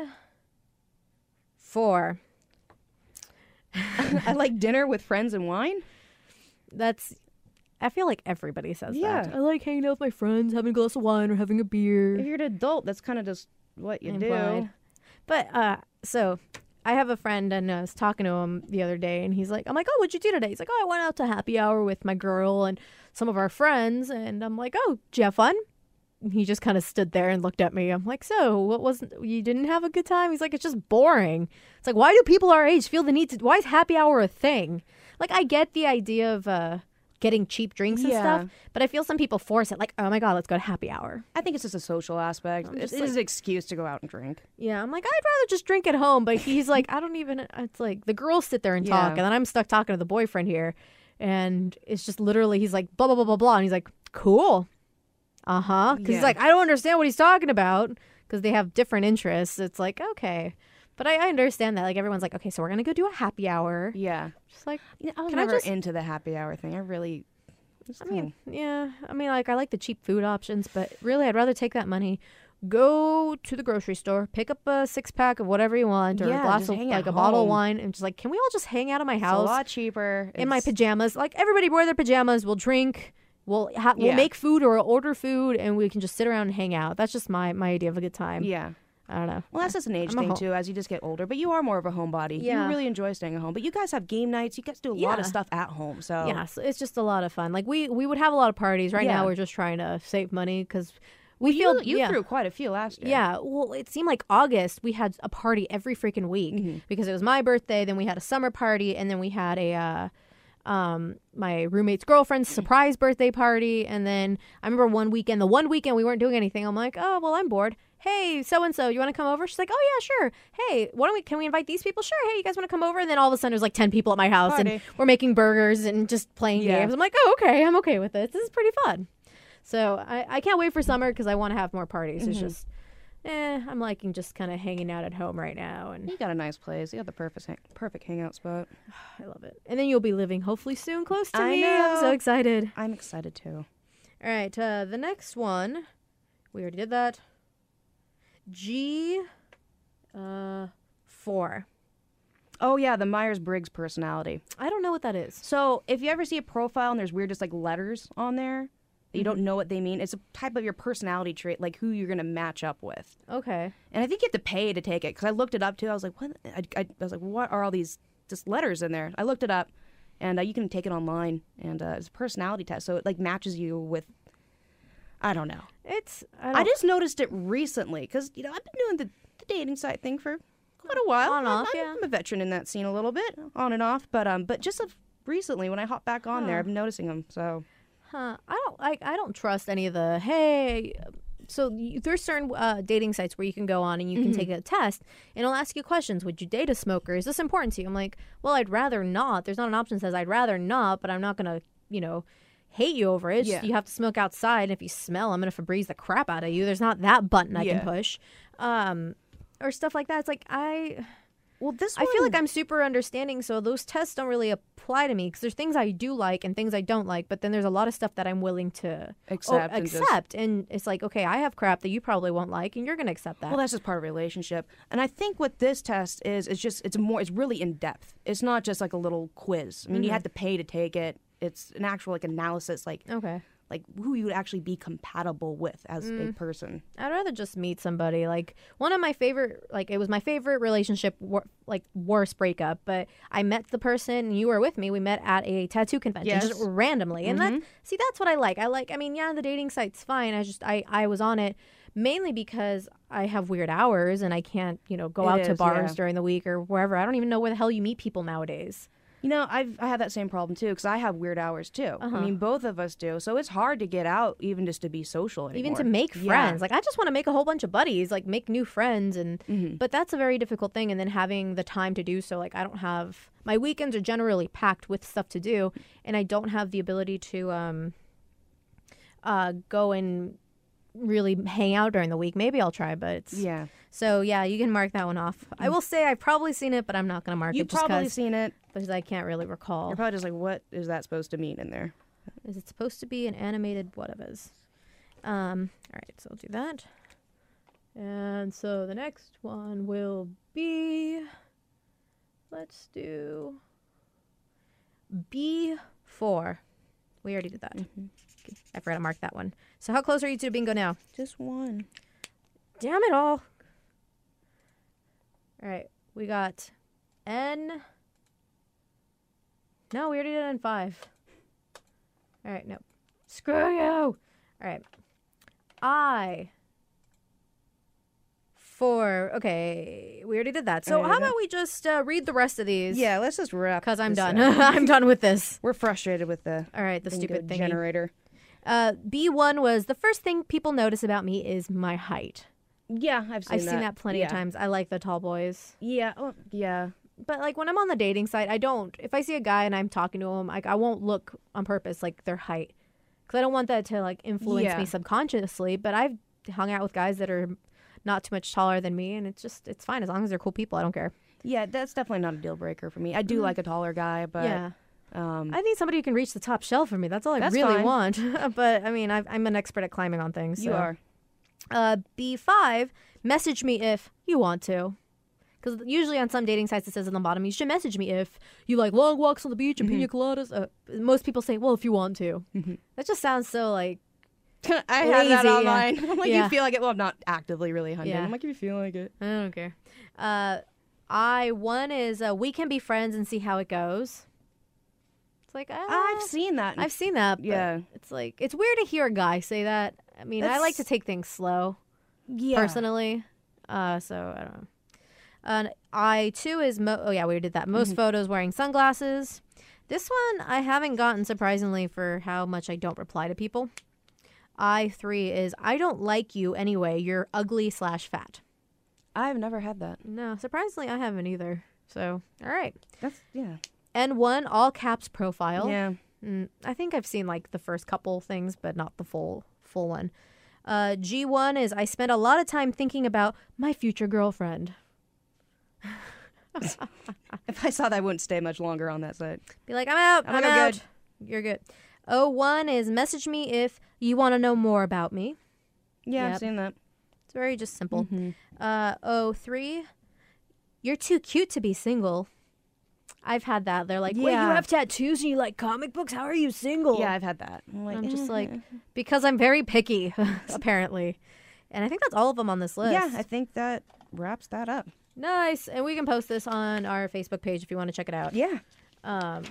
S1: four.
S2: I like dinner with friends and wine.
S1: That's. I feel like everybody says
S2: Yeah.
S1: that. I like hanging out with my friends, having a glass of wine, or having a beer.
S2: If you're an adult, that's kind of just what you
S1: Implied.
S2: do.
S1: But uh, so I have a friend, and I was talking to him the other day, and he's like, "I'm like, oh, what'd you do today?" He's like, "Oh, I went out to happy hour with my girl and some of our friends," and I'm like, "Oh, did you have fun?" He just kind of stood there and looked at me. I'm like, "So, what wasn't you didn't have a good time?" He's like, "It's just boring." It's like, why do people our age feel the need to? Why is happy hour a thing? Like, I get the idea of uh, getting cheap drinks and
S2: Yeah.
S1: stuff, but I feel some people force it. Like, oh my god, let's go to happy hour.
S2: I think it's just a social aspect. It it
S1: like-
S2: is an excuse to go out and drink.
S1: Yeah, I'm like, I'd rather just drink at home. But he's like, I don't even. It's like the girls sit there and talk,
S2: Yeah.
S1: and then I'm stuck talking to the boyfriend here, and it's just literally he's like, blah blah blah blah blah, and he's like, cool, uh huh, because he's
S2: Yeah.
S1: like, I don't understand what he's talking about because they have different interests. It's like okay, but I, I understand that. Like everyone's like, okay, so we're gonna go do a happy hour.
S2: Yeah.
S1: Just like,
S2: Yeah, I was
S1: Can I
S2: never
S1: just-
S2: into the happy hour thing. I really.
S1: I mean, yeah, I mean, like I like the cheap food options, but really, I'd rather take that money. Go to the grocery store, pick up a six pack of whatever you want, or
S2: Yeah,
S1: a glass of like a bottle of wine, and just like, can we all just hang out at my house?
S2: it's a lot cheaper.
S1: in my pajamas? Like everybody wear their pajamas. We'll drink. We'll ha- we'll
S2: Yeah.
S1: make food or order food, and we can just sit around and hang out. That's just my my idea of a good time.
S2: Yeah.
S1: I don't know.
S2: Well, that's just an age
S1: I'm
S2: thing
S1: ho-
S2: too. As you just get older, but you are more of a homebody.
S1: Yeah.
S2: You really enjoy staying at home. But you guys have game nights. You guys do a lot of stuff at home. So
S1: Yeah, so it's just a lot of fun. Like we we would have a lot of parties. Right
S2: Yeah.
S1: now, we're just trying to save money because We
S2: you,
S1: feel
S2: you
S1: yeah.
S2: threw quite a few last year.
S1: Yeah, well, it seemed like August we had a party every freaking week
S2: Mm-hmm.
S1: because it was my birthday. Then we had a summer party, and then we had a uh, um, my roommate's girlfriend's surprise birthday party. And then I remember one weekend, the one weekend we weren't doing anything. I'm like, oh well, I'm bored. Hey, so and so, you want to come over? She's like, oh yeah, sure. Hey, why don't we? Can we invite these people? Sure. Hey, you guys want to come over? And then all of a sudden, there's like ten people at my house, and we're making burgers and just playing
S2: Yeah.
S1: games. I'm like, oh okay, I'm okay with this. This is pretty fun. So I, I can't wait for summer because I want to have more parties. It's just, eh, I'm liking just kind of hanging out at home right now, and
S2: You got a nice place. You got the perfect hang- perfect hangout spot.
S1: I love it. And then you'll be living hopefully soon close to
S2: I
S1: me. I'm so excited.
S2: I'm excited too.
S1: All right, uh, the next one, we already did that. G, uh, four.
S2: Oh yeah, the Myers Briggs personality.
S1: I don't know what that is.
S2: So if you ever see a profile and there's weird just like letters on there that you don't know what they mean, it's a type of your personality trait, like who you're gonna match up with.
S1: Okay.
S2: And I think you have to pay to take it because I looked it up too. I was like, what? I, I, I was like, what are all these just letters in there? I looked it up, and uh, you can take it online, and uh, it's a personality test, so it like matches you with. I don't know.
S1: It's I,
S2: I just noticed it recently because you know I've been doing the, the dating site thing for quite a while.
S1: On and
S2: I'm-
S1: off,
S2: I'm,
S1: yeah.
S2: I'm a veteran in that scene a little bit, on and off. But um, but just of recently when I hop back on there, I've been noticing them. So
S1: Huh. I don't like. I don't trust any of the hey. So you, there's certain uh, dating sites where you can go on and you can take a test and it'll ask you questions. Would you date a smoker? Is this important to you? I'm like, well, I'd rather not. There's not an option that says I'd rather not, but I'm not gonna, you know, hate you over it.
S2: Yeah.
S1: You have to smoke outside. And if you smell, I'm gonna Febreze the crap out of you. There's not that button I
S2: Yeah.
S1: can push, um, or stuff like that. It's like I.
S2: well, this
S1: I feel like I'm super understanding, so those tests don't really apply to me because there's things I do like and things I don't like, but then there's a lot of stuff that I'm willing to oh,
S2: Accept
S1: oh,
S2: and just-
S1: and it's like, okay, I have crap that you probably won't like, and you're gonna accept that.
S2: Well, that's just part of a relationship, and I think what this test is is just it's more it's really in depth. It's not just like a little quiz. I mean, you mm-hmm. have to pay to take it. It's an actual like analysis, like
S1: okay,
S2: like who you would actually be compatible with as a mm. person.
S1: I'd rather just meet somebody. Like one of my favorite, like it was my favorite relationship, wor- like worst breakup. But I met the person, you were with me. We met at a tattoo convention, just randomly, and that mm-hmm. see that's what I like. I like. I mean, yeah, the dating site's fine. I just I I was on it mainly because I have weird hours and I can't you know go
S2: It
S1: out to bars
S2: yeah.
S1: during the week or wherever. I don't even know where the hell you meet people nowadays.
S2: You know, I've I have that same problem too because I have weird hours too. I mean, both of us do. So it's hard to get out even just to be social anymore.
S1: even to make
S2: Yeah.
S1: friends like i just want to make a whole bunch of buddies like make new friends and
S2: Mm-hmm.
S1: but that's a very difficult thing and then having the time to do so like i don't have my weekends are generally packed with stuff to do and i don't have the ability to um uh go and really hang out during the week maybe i'll try but it's
S2: Yeah,
S1: so yeah you can mark that one off i will say i've probably seen it but i'm not gonna mark it.
S2: you've
S1: it just
S2: probably seen it.
S1: because i can't really recall
S2: You're probably just like, what is that supposed to mean in there?
S1: is it supposed to be an animated whatever's? Um, all right, so I'll do that. And so the next one will be let's do B4. We already did that. I forgot to mark that one. So how close are you to bingo now?
S2: Just one.
S1: Damn it all. All right, we got N. No, we already did N five. All right, no. Screw you. All right. I. Four. Okay, we already did that. So how about we just uh, read the rest of these?
S2: Yeah, let's just wrap.
S1: Because I'm
S2: this
S1: done.
S2: up.
S1: I'm done with this.
S2: We're frustrated with the
S1: All right, the
S2: bingo
S1: stupid thing.
S2: generator.
S1: Uh, B1 was the first thing people notice about me is my height.
S2: Yeah, I've seen
S1: I've seen that plenty
S2: yeah.
S1: of times. I like the tall boys.
S2: Yeah, oh, yeah.
S1: But like when I'm on the dating site, I don't. If I see a guy and I'm talking to him, like I won't look on purpose like their height, because I don't want that to like influence
S2: Yeah.
S1: me subconsciously. But I've hung out with guys that are not too much taller than me, and it's just it's fine as long as they're cool people. I don't care.
S2: Yeah, that's definitely not a deal breaker for me. I do like a taller guy, but
S1: yeah,
S2: um,
S1: I need somebody who can reach the top shelf for me. That's all I really
S2: fine.
S1: want. but I mean, I've, I'm an expert at climbing on things.
S2: you
S1: so.
S2: are.
S1: Uh, B5, message me if you want to. Because usually on some dating sites it says on the bottom, you should message me if you like long walks on the beach and
S2: Mm-hmm.
S1: pina coladas. Uh, most people say, well, if you want to. That just sounds so like,
S2: I have that
S1: yeah.
S2: online. I'm like,
S1: Yeah.
S2: you feel like it? Well, I'm not actively really hunting.
S1: Yeah.
S2: I'm like, if you feel like it.
S1: I don't care. Uh, I, one is uh, we can be friends and see how it goes. Like ah,
S2: I've seen that.
S1: I've seen that.
S2: Yeah.
S1: it's like it's weird to hear a guy say that. I mean, I like to take things slow
S2: yeah.
S1: personally. Uh, so I don't know. And I two is mo- oh yeah, we did that. Most
S2: Mm-hmm.
S1: photos wearing sunglasses. This one I haven't gotten surprisingly for how much I don't reply to people. I three is I don't like you anyway. You're ugly slash fat.
S2: I've never had that.
S1: No, surprisingly I haven't either. So all right.
S2: That's yeah.
S1: And one all caps profile.
S2: Yeah.
S1: Mm, I think I've seen like the first couple things, but not the full full one. Uh, G1 is I spent a lot of time thinking about my future girlfriend.
S2: If I saw that, I wouldn't stay much longer on that site.
S1: Be like, I'm out.
S2: I'm
S1: I'm, out.
S2: good.
S1: You're good. O1 is message me if you want to know more about me.
S2: Yeah,
S1: Yep.
S2: I've seen that.
S1: It's very just simple.
S2: Mm-hmm.
S1: Uh, O3, you're too cute to be single. I've had that. They're like, wait, you
S2: Yeah.
S1: have tattoos and you like comic books? How are you single?
S2: Yeah, I've had that. I'm, like,
S1: I'm just
S2: eh,
S1: like, because I'm very picky, apparently. And I think that's all of them on this list.
S2: yeah, I think that wraps that up.
S1: Nice. And we can post this on our Facebook page if you want to check it out.
S2: Yeah.
S1: Um,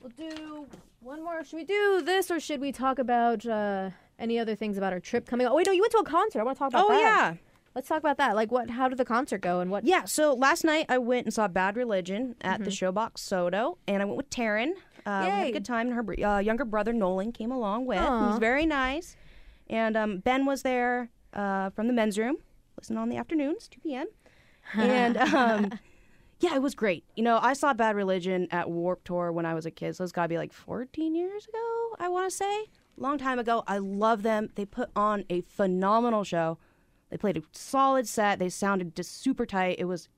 S1: we'll do one more. Should we do this or should we talk about uh, any other things about our trip coming up? Oh, wait, no, you went to a concert. I want to talk about that.
S2: Oh
S1: that.
S2: yeah.
S1: Let's talk about that. Like, what? How did the concert go? And what?
S2: Yeah, so last night I went and saw Bad Religion at the
S1: Mm-hmm.
S2: Showbox SoDo, and I went with Taryn. Uh, we had a good time, and her br- uh, younger brother Nolan came along with. He
S1: Aw.
S2: was very nice, and um, Ben was there uh, from the men's room, listening on the afternoons, 2 p.m. and um, yeah, it was great. You know, I saw Bad Religion at Warped Tour when I was a kid, so it's got to be like 14 years ago, I want to say. Long time ago. I love them. They put on a phenomenal show. They played a solid set. They sounded just super tight. It was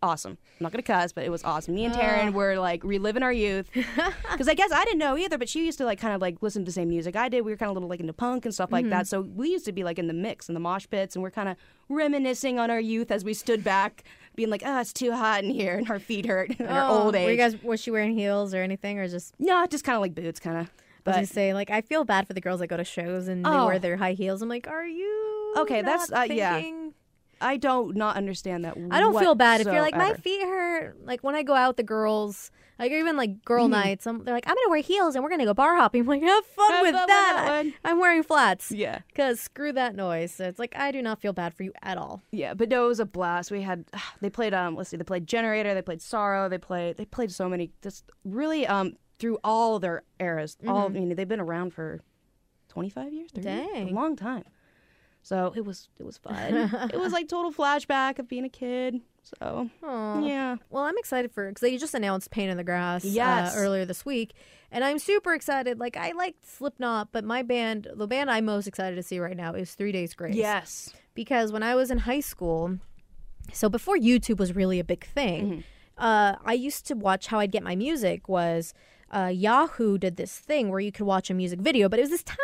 S2: awesome. I'm not gonna cuss, but it was awesome. Me and Taryn ah. were like reliving our youth because I guess I didn't know either, but she used to like kind of like listen to the same music I did. We were kind of little like into punk and stuff like that. Mm-hmm. So we used to be like in the mix in the mosh pits, and we're kind of reminiscing on our youth as we stood back, being like, "Oh, it's too hot in here," and our feet hurt, and our
S1: Oh,
S2: old age.
S1: Were you guys? Was she wearing heels or anything, or just?
S2: no, just kind of like boots, kind of.
S1: I was
S2: But
S1: gonna say, like, I feel bad for the girls that go to shows and they
S2: Oh.
S1: wear their high heels. I'm like, are you?
S2: Okay, that's- uh, yeah. I don't not understand that.
S1: I don't feel bad if you're like my
S2: whatsoever.
S1: feet hurt. Like when I go out with the girls, like even like girl
S2: Mm-hmm.
S1: nights, I'm, they're like, I'm gonna wear heels and we're gonna go bar hopping. I'm like, have fun
S2: Have
S1: with
S2: fun with
S1: that.
S2: that one.
S1: I'm wearing flats.
S2: Yeah.
S1: Cause screw that noise. So it's like I do not feel bad for you at all.
S2: Yeah, but no, it was a blast. We had they played um let's see, they played Generator, they played Sorrow, they played they played so many just really um through all their eras. All I mean, they've been around for twenty five years, 30 years?
S1: Dang.
S2: a long time. So it was it was fun. it was like total flashback of being a kid. So
S1: Aw.
S2: yeah,
S1: Well, I'm excited for because they just announced Pain in the Grass uh,
S2: Yes.
S1: earlier this week, and I'm super excited. Like I liked Slipknot, but my band, the band I'm most excited to see right now is Three Days Grace.
S2: yes,
S1: because when I was in high school, so before YouTube was really a big thing,
S2: Mm-hmm.
S1: uh, I used to watch how I'd get my music was uh, Yahoo did this thing where you could watch a music video, but it was this tiny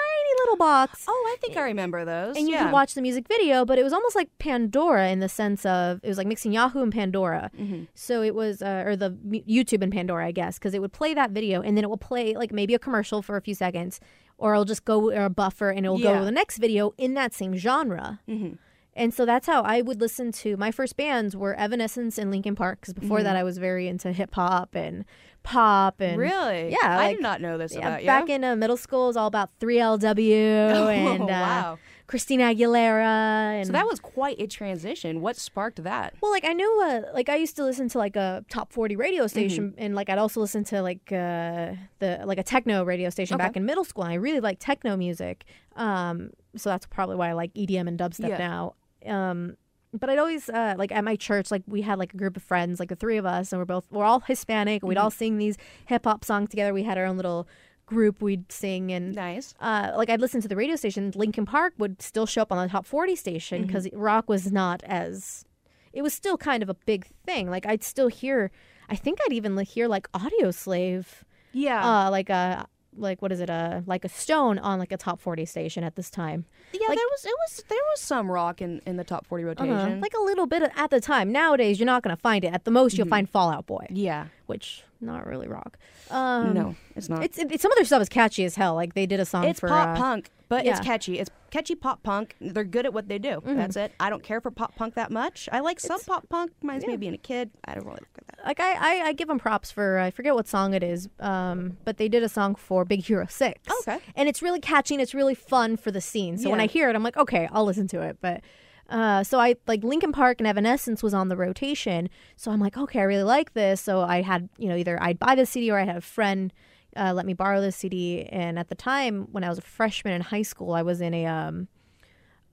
S1: box.
S2: Oh, I think I remember those.
S1: And you
S2: yeah.
S1: could watch the music video, but it was almost like Pandora in the sense of it was like mixing Yahoo and Pandora.
S2: Mm-hmm.
S1: So it was, uh, or the YouTube and Pandora, I guess, because it would play that video and then it will play like maybe a commercial for a few seconds, or it'll just go or a buffer and it'll go to the next video in that same genre.
S2: Mm-hmm.
S1: And so that's how I would listen to my first bands were Evanescence and Linkin Park because before
S2: Mm-hmm.
S1: that I was very into hip hop and pop and
S2: Really?
S1: Yeah,
S2: I
S1: like-
S2: did not know this
S1: yeah,
S2: about you.
S1: back in uh, middle school it was all about 3LW and uh,
S2: wow.
S1: Christina Aguilera and
S2: So that was quite a transition. What sparked that?
S1: well like I knew uh, like I used to listen to like a top 40 radio station
S2: Mm-hmm.
S1: and like I'd also listen to like uh the like a techno radio station
S2: Okay.
S1: back in middle school and I really like techno music um so that's probably why I like EDM and dubstep
S2: Yeah.
S1: now um but I'd always uh, like at my church, like we had like a group of friends, like the three of us, and we're both we're all Hispanic. and We'd
S2: Mm-hmm.
S1: all sing these hip hop songs together. We had our own little group we'd sing, and
S2: Nice.
S1: uh, like I'd listen to the radio station. Linkin Park would still show up on the top forty station
S2: Mm-hmm.
S1: because rock was not as it was still kind of a big thing. Like I'd still hear, I think I'd even hear like Audioslave,
S2: Yeah.
S1: uh, like a like what is it, uh, like a Stone on like a top forty station at this time.
S2: yeah,
S1: like-
S2: there was it was there was some rock in, in the top forty rotation.
S1: Uh-huh. Like a little bit at the time. Nowadays, you're not going to find it. At the most,
S2: Mm-hmm.
S1: you'll find Fall Out Boy,
S2: yeah.
S1: Which not really rock. Um,
S2: no, it's not.
S1: It's, it, some of their stuff is catchy as hell. Like they did a song
S2: It's
S1: for
S2: pop
S1: uh,
S2: punk, but
S1: yeah.
S2: it's catchy. It's catchy pop punk. They're good at what they do.
S1: Mm-hmm.
S2: That's it. I don't care for pop punk that much. I like some pop punk. Reminds me of being a kid. I don't really like that.
S1: like I, I, I give them props for I forget what song it is, um, but they did a song for Big Hero Six.
S2: Okay.
S1: and it's really catchy and it's really fun for the scene. So when I hear it, I'm like, okay, I'll listen to it. But uh, so I like Linkin Park and Evanescence was on the rotation, so I'm like, okay, I really like this. So I had you know either I'd buy the CD or I had a friend uh, let me borrow the CD. And at the time when I was a freshman in high school, I was in a um,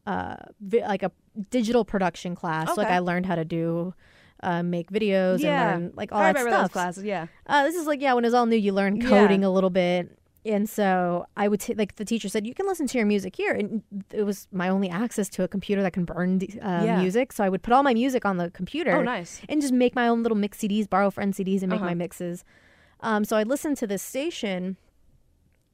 S1: uh, vi- like a digital production class. Like I learned how to do. Uh, make videos
S2: Yeah.
S1: and learn like all
S2: I
S1: that
S2: remember
S1: stuff.
S2: those classes. Yeah.
S1: Uh, this is like yeah, when it was all new, you learn
S2: Yeah.
S1: coding a little bit, and so I would t- like the teacher said you can listen to your music here, and it was my only access to a computer that can burn uh,
S2: Yeah.
S1: music, so I would put all my music on the computer.
S2: Oh, nice.
S1: And just make my own little mix CDs, borrow friend CDs, and make
S2: Uh-huh.
S1: my mixes. Um, so I listened to this station,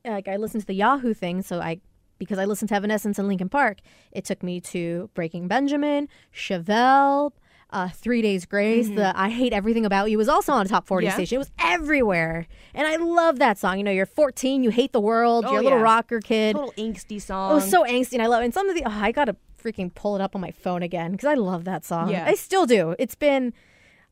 S1: like I listened to the Yahoo thing, so I. Because I listened to Evanescence and Linkin Park, it took me to Breaking Benjamin, Chevelle, uh, Three Days Grace. The I Hate Everything About You was also on a top 40
S2: Mm-hmm. Yeah.
S1: station. It was everywhere. And I love that song. You know, you're 14, you hate the world,
S2: Oh,
S1: you're a little
S2: yeah.
S1: rocker kid.
S2: Total angsty
S1: It
S2: song.
S1: was so angsty, and I love it. And some of the, oh, I gotta freaking pull it up on my phone again because I love that song.
S2: Yeah.
S1: I still do. It's been,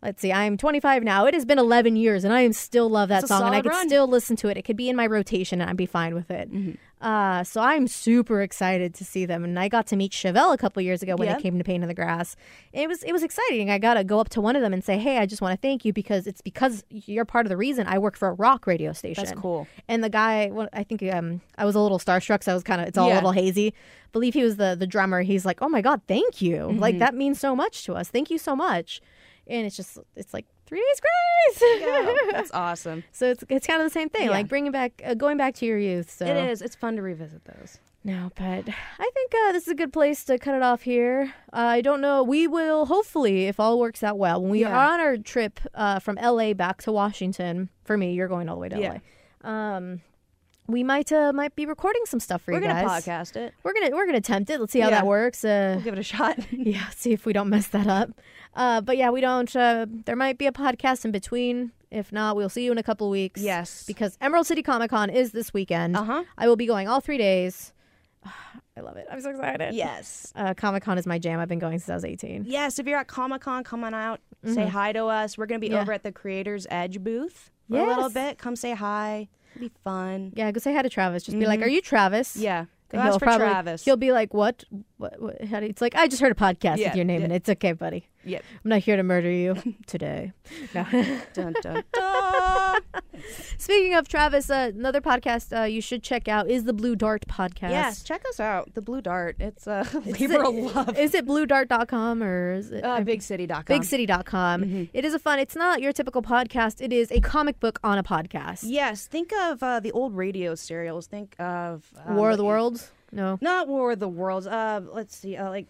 S1: let's see, I'm 25 now. It has been 11 years, and I am still love that song, and I
S2: run.
S1: still listen to it. It could be in my rotation, and I'd be fine with it.
S2: Mm-hmm.
S1: Uh, so I'm super excited to see them, and I got to meet Chevelle a couple years ago when
S2: Yeah.
S1: they came to Pain in the Grass. It was it was exciting. I got to go up to one of them and say, "Hey, I just want to thank you because it's because you're part of the reason I work for a rock radio station."
S2: That's cool.
S1: And the guy, well, I think um, I was a little starstruck, so I was kind of, it's all a little hazy. Believe he was the the drummer. He's like, "Oh my god, thank you!
S2: Mm-hmm.
S1: Like that means so much to us. Thank you so much." And it's just, it's like three days grace.
S2: Yeah, that's awesome.
S1: so it's it's kind of the same thing,
S2: Yeah.
S1: like bringing back, uh, going back to your youth. So
S2: It is. It's fun to revisit those.
S1: no, but I think uh, this is a good place to cut it off here. Uh, I don't know. We will hopefully, if all works out well, when we
S2: Yeah.
S1: are on our trip uh, from LA back to Washington. For me, you're going all the way to
S2: Yeah.
S1: LA. Um, we might uh, might be recording some stuff for you.
S2: We're
S1: gonna
S2: podcast it.
S1: We're gonna we're gonna attempt it. Let's see how
S2: Yeah.
S1: that works. Uh,
S2: We'll give it a shot.
S1: yeah, see if we don't mess that up. Uh, but yeah, we don't. Uh, there might be a podcast in between. If not, we'll see you in a couple weeks.
S2: Yes.
S1: because Emerald City Comic Con is this weekend.
S2: Uh huh.
S1: I will be going all three days. I love it. I'm so excited.
S2: Yes.
S1: Uh, Comic Con is my jam. I've been going since I was 18.
S2: Yes, if you're at Comic Con, come on out. Say hi to us. We're going to be
S1: Mm-hmm. Yeah.
S2: over at the Creators Edge booth for a little bit. Come say hi. It'll be fun.
S1: Yeah, go say hi to Travis. Just be like, "Are you Travis?"
S2: Mm-hmm. Yeah. Go ask
S1: he'll
S2: for
S1: probably
S2: Travis.
S1: he'll be like, "What? What? what how do you-" It's like I just heard a podcast
S2: Yeah,
S1: with your name
S2: yeah.
S1: in it. It's okay, buddy.
S2: Yep.
S1: I'm not here to murder you today." No.
S2: dun, dun, dun.
S1: Speaking of Travis, uh, another podcast uh, you should check out is the Blue Dart podcast.
S2: yes, check us out. The Blue Dart. It's a
S1: Is
S2: labor
S1: it-
S2: love.
S1: Is it bluedart.com or is it
S2: Uh, BigCity.com.
S1: bigcity.com?
S2: Mm-hmm.
S1: It is a fun. It's not your typical podcast. It is a comic book on a podcast.
S2: Yes, think of uh, the old radio serials. Think of uh,
S1: War of the Worlds? No.
S2: Not War of the Worlds. Uh, let's see. Uh, like,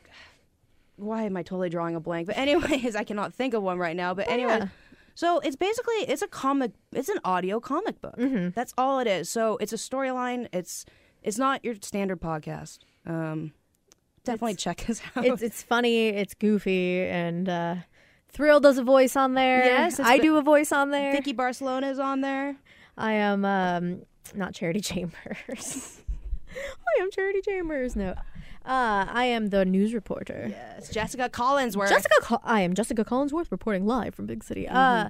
S2: why am I totally drawing a blank? But anyways, I cannot think of one right now. But anyway,
S1: yeah.
S2: So it's basically it's a comic. It's an audio comic book.
S1: Mm-hmm.
S2: That's all it is. So it's a storyline. It's it's not your standard podcast. Um, definitely check us out.
S1: it's it's funny, it's goofy, and uh, Thrill does a voice on there.
S2: Yes,
S1: I do a voice on there.
S2: Vicky Barcelona is on there.
S1: I am um, not Charity Chambers. I am Charity Chambers. No, uh, I am the news reporter.
S2: Yes, Jessica Collinsworth.
S1: Jessica, Col- I am Jessica Collinsworth reporting live from Big City. Uh,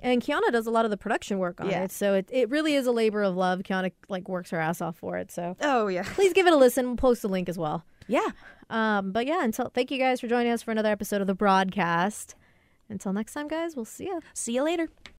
S1: and Kiana does a lot of the production work on
S2: Mm-hmm. Yeah.
S1: it, so it, it really is a labor of love. Kiana like works her ass off for it, so
S2: Oh yeah,
S1: please give it a listen. We'll post a link as well.
S2: yeah.
S1: Um, but yeah, until thank you guys for joining us for another episode of the broadcast. Until next time, guys, we'll see you.
S2: See you later.